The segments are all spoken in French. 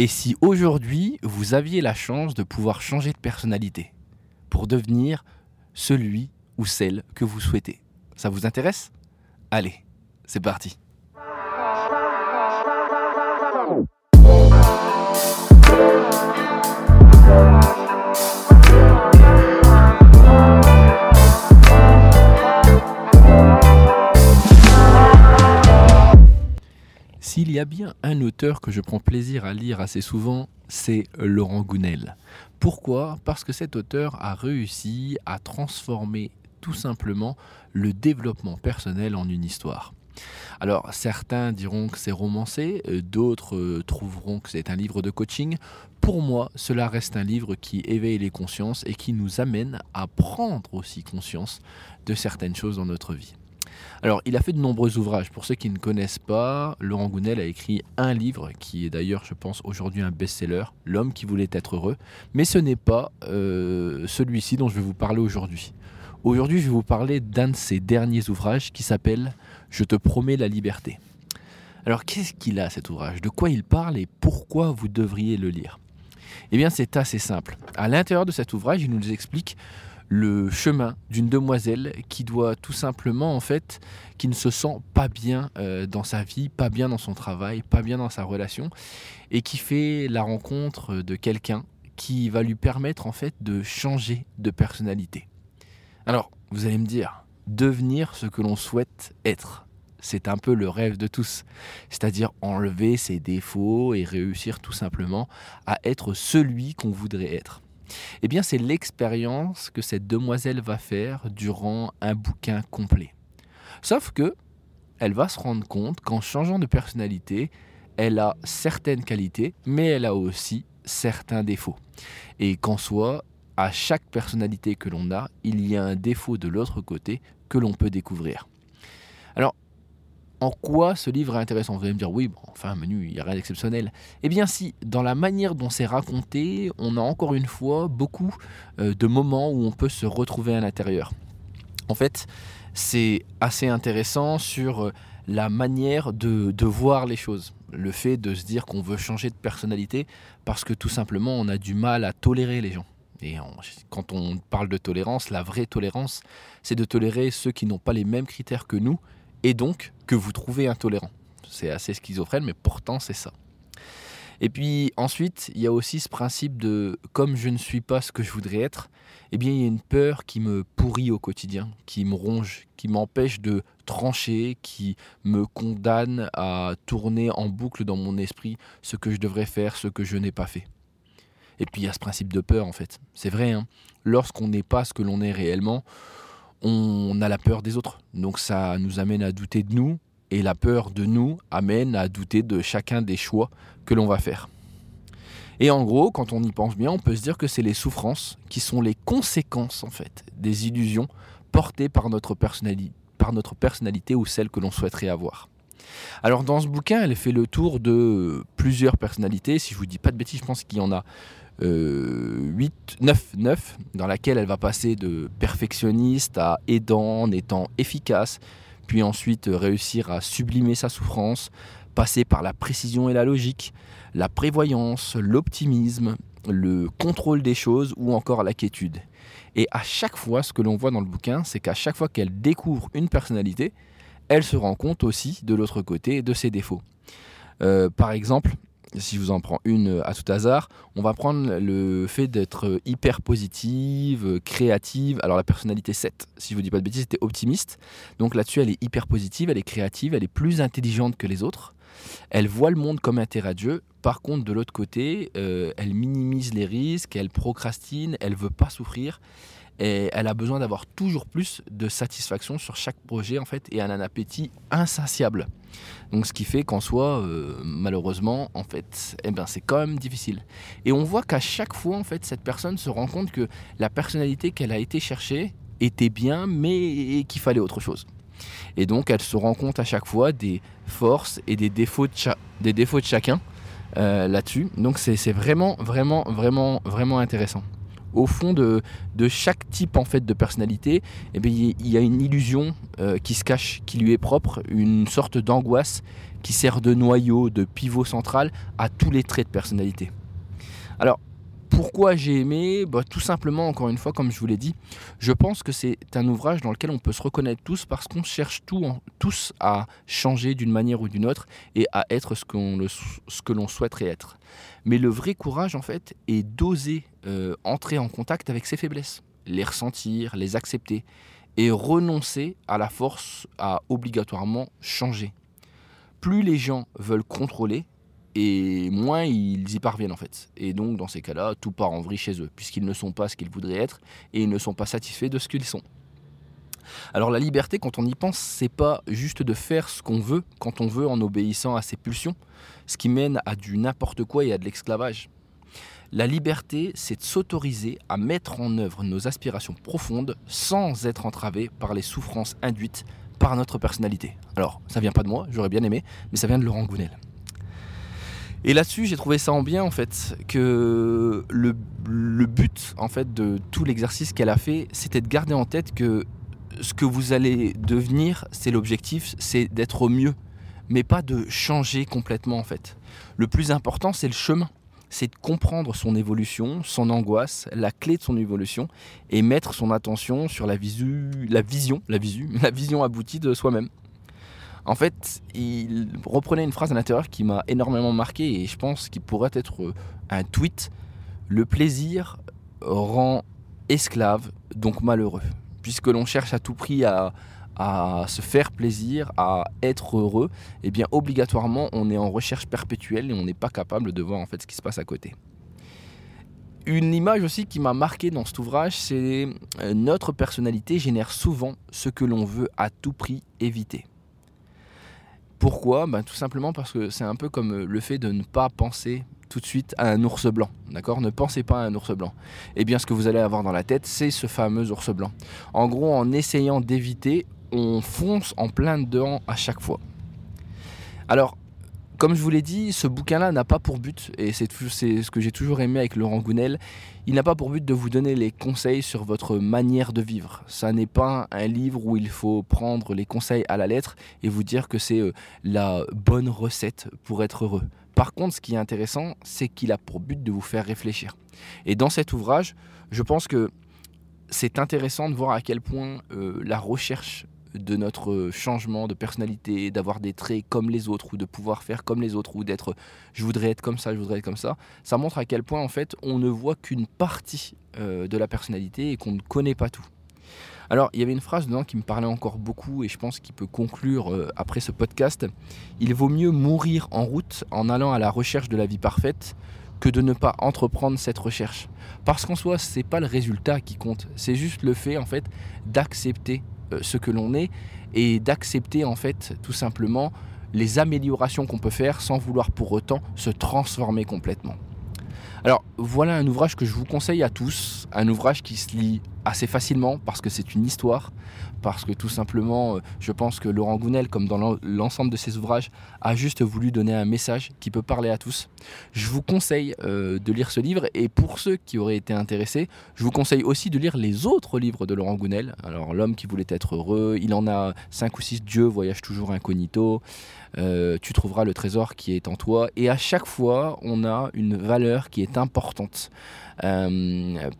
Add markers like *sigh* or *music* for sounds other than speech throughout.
Et si aujourd'hui vous aviez la chance de pouvoir changer de personnalité pour devenir celui ou celle que vous souhaitez Ça vous intéresse? Allez, c'est parti. Y a bien un auteur que je prends plaisir à lire assez souvent, c'est Laurent Gounel. Pourquoi? Parce que cet auteur a réussi à transformer tout simplement le développement personnel en une histoire. Alors certains diront que c'est romancé, euh, d'autres euh, trouveront que c'est un livre de coaching. Pour moi, cela reste un livre qui éveille les consciences et qui nous amène à prendre aussi conscience de certaines choses dans notre vie. Alors, il a fait de nombreux ouvrages. Pour ceux qui ne connaissent pas, Laurent Gounel a écrit un livre qui est d'ailleurs, je pense, aujourd'hui un best-seller, L'homme qui voulait être heureux. Mais ce n'est pas euh, celui-ci dont je vais vous parler aujourd'hui. Aujourd'hui, je vais vous parler d'un de ses derniers ouvrages qui s'appelle Je te promets la liberté. Alors, qu'est-ce qu'il a cet ouvrage? De quoi il parle et pourquoi vous devriez le lire? Eh bien, c'est assez simple. À l'intérieur de cet ouvrage, il nous explique le chemin d'une demoiselle qui doit tout simplement en fait qui ne se sent pas bien euh, dans sa vie, pas bien dans son travail, pas bien dans sa relation et qui fait la rencontre de quelqu'un qui va lui permettre en fait de changer de personnalité. Alors, vous allez me dire, devenir ce que l'on souhaite être. C'est un peu le rêve de tous, c'est-à-dire enlever ses défauts et réussir tout simplement à être celui qu'on voudrait être. Eh bien, c'est l'expérience que cette demoiselle va faire durant un bouquin complet. Sauf que elle va se rendre compte qu'en changeant de personnalité, elle a certaines qualités, mais elle a aussi certains défauts. Et qu'en soi, à chaque personnalité que l'on a, il y a un défaut de l'autre côté que l'on peut découvrir. Alors, en quoi ce livre est intéressant Vous allez me dire, oui, bon, enfin, menu, il n'y a rien d'exceptionnel. Eh bien, si, dans la manière dont c'est raconté, on a encore une fois beaucoup euh, de moments où on peut se retrouver à l'intérieur. En fait, c'est assez intéressant sur euh, la manière de, voir les choses. Le fait de se dire qu'on veut changer de personnalité parce que tout simplement on a du mal à tolérer les gens. Et quand on parle de tolérance, la vraie tolérance, c'est de tolérer ceux qui n'ont pas les mêmes critères que nous et donc que vous trouvez intolérant. C'est assez schizophrène, mais pourtant c'est ça. Et puis ensuite, il y a aussi ce principe de comme je ne suis pas ce que je voudrais être, eh bien il y a une peur qui me pourrit au quotidien, qui me ronge, qui m'empêche de trancher, qui me condamne à tourner en boucle dans mon esprit ce que je devrais faire, ce que je n'ai pas fait. Et puis il y a ce principe de peur en fait. C'est vrai, hein lorsqu'on n'est pas ce que l'on est réellement, on a la peur des autres. Donc ça nous amène à douter de nous, et la peur de nous amène à douter de chacun des choix que l'on va faire. Et en gros, quand on y pense bien, on peut se dire que c'est les souffrances qui sont les conséquences en fait des illusions portées par notre personnalité, ou celle que l'on souhaiterait avoir. Alors dans ce bouquin, elle fait le tour de plusieurs personnalités. Si je vous dis pas de bêtises, je pense qu'il y en a 8, 9, 9, dans laquelle elle va passer de perfectionniste à aidant en étant efficace, puis ensuite réussir à sublimer sa souffrance, passer par la précision et la logique, la prévoyance, l'optimisme, le contrôle des choses ou encore la quiétude. Et à chaque fois, ce que l'on voit dans le bouquin, c'est qu'à chaque fois qu'elle découvre une personnalité, elle se rend compte aussi de l'autre côté de ses défauts. Euh, par exemple, si je vous en prends une à tout hasard, on va prendre le fait d'être hyper positive, créative. Alors la personnalité 7, si je vous dis pas de bêtises, c'était optimiste. Donc là-dessus, elle est hyper positive, elle est créative, elle est plus intelligente que les autres. Elle voit le monde comme un terrain de jeu. Par contre, de l'autre côté, euh, elle minimise les risques, elle procrastine, elle veut pas souffrir et elle a besoin d'avoir toujours plus de satisfaction sur chaque projet en fait et elle a un appétit insatiable. Donc ce qui fait qu'en soi, euh, malheureusement, en fait, eh ben, c'est quand même difficile. Et on voit qu'à chaque fois, en fait, cette personne se rend compte que la personnalité qu'elle a été chercher était bien, mais qu'il fallait autre chose. Et donc elle se rend compte à chaque fois des forces et des défauts de, chacun euh, là-dessus. Donc c'est vraiment, vraiment, vraiment, vraiment intéressant. Au fond de, chaque type en fait de personnalité, eh il y a une illusion euh, qui se cache, qui lui est propre, une sorte d'angoisse qui sert de noyau, de pivot central à tous les traits de personnalité. Pourquoi j'ai aimé bah, Tout simplement, encore une fois, comme je vous l'ai dit, je pense que c'est un ouvrage dans lequel on peut se reconnaître tous parce qu'on cherche tous à changer d'une manière ou d'une autre et à être ce, que l'on souhaiterait être. Mais le vrai courage, en fait, est d'oser euh, entrer en contact avec ses faiblesses, les ressentir, les accepter et renoncer à la force à obligatoirement changer. Plus les gens veulent contrôler, et moins ils y parviennent en fait. Et donc dans ces cas-là, tout part en vrille chez eux, puisqu'ils ne sont pas ce qu'ils voudraient être et ils ne sont pas satisfaits de ce qu'ils sont. Alors la liberté, quand on y pense, c'est pas juste de faire ce qu'on veut quand on veut en obéissant à ses pulsions, ce qui mène à du n'importe quoi et à de l'esclavage. La liberté, c'est de s'autoriser à mettre en œuvre nos aspirations profondes sans être entravé par les souffrances induites par notre personnalité. Alors, ça vient pas de moi, j'aurais bien aimé, mais ça vient de Laurent Gounel. Et là-dessus, j'ai trouvé ça en bien en fait que le, but en fait de tout l'exercice qu'elle a fait, c'était de garder en tête que ce que vous allez devenir, c'est l'objectif, c'est d'être au mieux, mais pas de changer complètement en fait. Le plus important, c'est le chemin. C'est de comprendre son évolution, son angoisse, la clé de son évolution et mettre son attention sur la, visu, la vision, la visu, *laughs* la vision aboutie de soi-même. En fait, il reprenait une phrase à l'intérieur qui m'a énormément marqué et je pense qu'il pourrait être euh, un tweet. Le plaisir rend esclave, donc malheureux. Puisque l'on cherche à tout prix à, se faire plaisir, à être heureux, eh bien obligatoirement on est en recherche perpétuelle et on n'est pas capable de voir ce qui se passe à côté. Une image aussi qui m'a marqué dans cet ouvrage, c'est euh, notre personnalité génère souvent ce que l'on veut à tout prix éviter. Pourquoi ben, Tout simplement parce que c'est un peu comme euh, le fait de ne pas penser tout de suite à un ours blanc. D'accord? Ne pensez pas à un ours blanc. Eh bien, ce que vous allez avoir dans la tête, c'est ce fameux ours blanc. En gros, en essayant d'éviter, on fonce en plein dedans à chaque fois. Alors, comme je vous l'ai dit, ce bouquin-là n'a pas pour but, et c'est ce que j'ai toujours aimé avec Laurent Gounel, il n'a pas pour but de vous donner les conseils sur votre manière de vivre. Ça n'est pas un livre où il faut prendre les conseils à la lettre et vous dire que c'est euh, la bonne recette pour être heureux. Par contre, ce qui est intéressant, c'est qu'il a pour but de vous faire réfléchir. Et dans cet ouvrage, je pense que c'est intéressant de voir à quel point euh, la recherche de notre changement de personnalité, d'avoir des traits comme les autres ou de pouvoir faire comme les autres ou d'être je voudrais être comme ça, je voudrais être comme ça, ça montre à quel point en fait on ne voit qu'une partie euh, de la personnalité et qu'on ne connaît pas tout. Alors, il y avait une phrase dedans qui me parlait encore beaucoup et je pense qu'il peut conclure euh, après ce podcast. Il vaut mieux mourir en route en allant à la recherche de la vie parfaite que de ne pas entreprendre cette recherche. Parce qu'en soi, c'est pas le résultat qui compte, c'est juste le fait en fait d'accepter ce que l'on est et d'accepter en fait tout simplement les améliorations qu'on peut faire sans vouloir pour autant se transformer complètement. Alors voilà un ouvrage que je vous conseille à tous, un ouvrage qui se lit assez facilement parce que c'est une histoire, parce que tout simplement euh, je pense que Laurent Gounel, comme dans l'ensemble de ses ouvrages, a juste voulu donner un message qui peut parler à tous. Je vous conseille euh, de lire ce livre et pour ceux qui auraient été intéressés, je vous conseille aussi de lire les autres livres de Laurent Gounel. Alors l'homme qui voulait être heureux, il en a 5 ou 6, Dieu voyage toujours incognito. Euh, tu trouveras le trésor qui est en toi. Et à chaque fois, on a une valeur qui est importante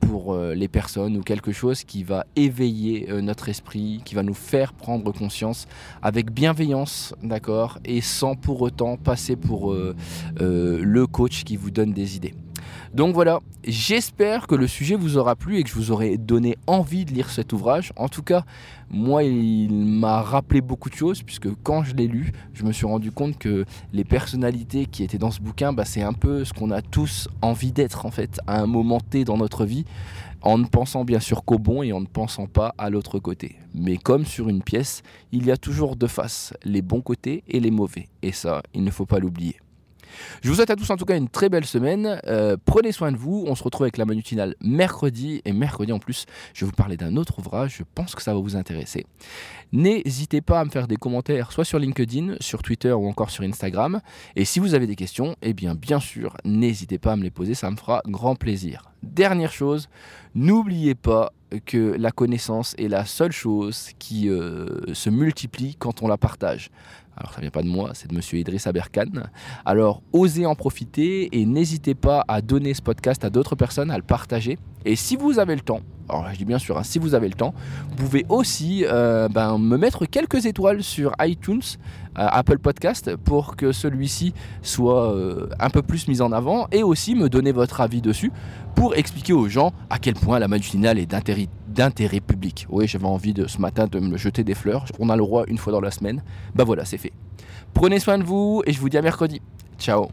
pour les personnes ou quelque chose qui va éveiller notre esprit, qui va nous faire prendre conscience avec bienveillance, d'accord, et sans pour autant passer pour le coach qui vous donne des idées. Donc voilà, j'espère que le sujet vous aura plu et que je vous aurai donné envie de lire cet ouvrage. En tout cas, moi, il m'a rappelé beaucoup de choses puisque quand je l'ai lu, je me suis rendu compte que les personnalités qui étaient dans ce bouquin, bah, c'est un peu ce qu'on a tous envie d'être en fait à un moment T dans notre vie en ne pensant bien sûr qu'au bon et en ne pensant pas à l'autre côté. Mais comme sur une pièce, il y a toujours deux faces, les bons côtés et les mauvais. Et ça, il ne faut pas l'oublier. Je vous souhaite à tous en tout cas une très belle semaine. Euh, prenez soin de vous. On se retrouve avec la manutinale mercredi. Et mercredi en plus, je vais vous parler d'un autre ouvrage. Je pense que ça va vous intéresser. N'hésitez pas à me faire des commentaires, soit sur LinkedIn, sur Twitter ou encore sur Instagram. Et si vous avez des questions, eh bien bien sûr, n'hésitez pas à me les poser. Ça me fera grand plaisir. dernière chose, n'oubliez pas que la connaissance est la seule chose qui euh, se multiplie quand on la partage. Alors ça vient pas de moi, c'est de monsieur Idriss Aberkan. Alors osez en profiter et n'hésitez pas à donner ce podcast à d'autres personnes, à le partager. Et si vous avez le temps, alors je dis bien sûr, hein, si vous avez le temps, vous pouvez aussi euh, ben, me mettre quelques étoiles sur iTunes, euh, Apple Podcast, pour que celui-ci soit euh, un peu plus mis en avant et aussi me donner votre avis dessus pour expliquer aux gens à quel point la magie finale est d'intérêt public. Oui, j'avais envie de ce matin de me jeter des fleurs. On a le roi une fois dans la semaine. Bah voilà, c'est fait. Prenez soin de vous et je vous dis à mercredi. Ciao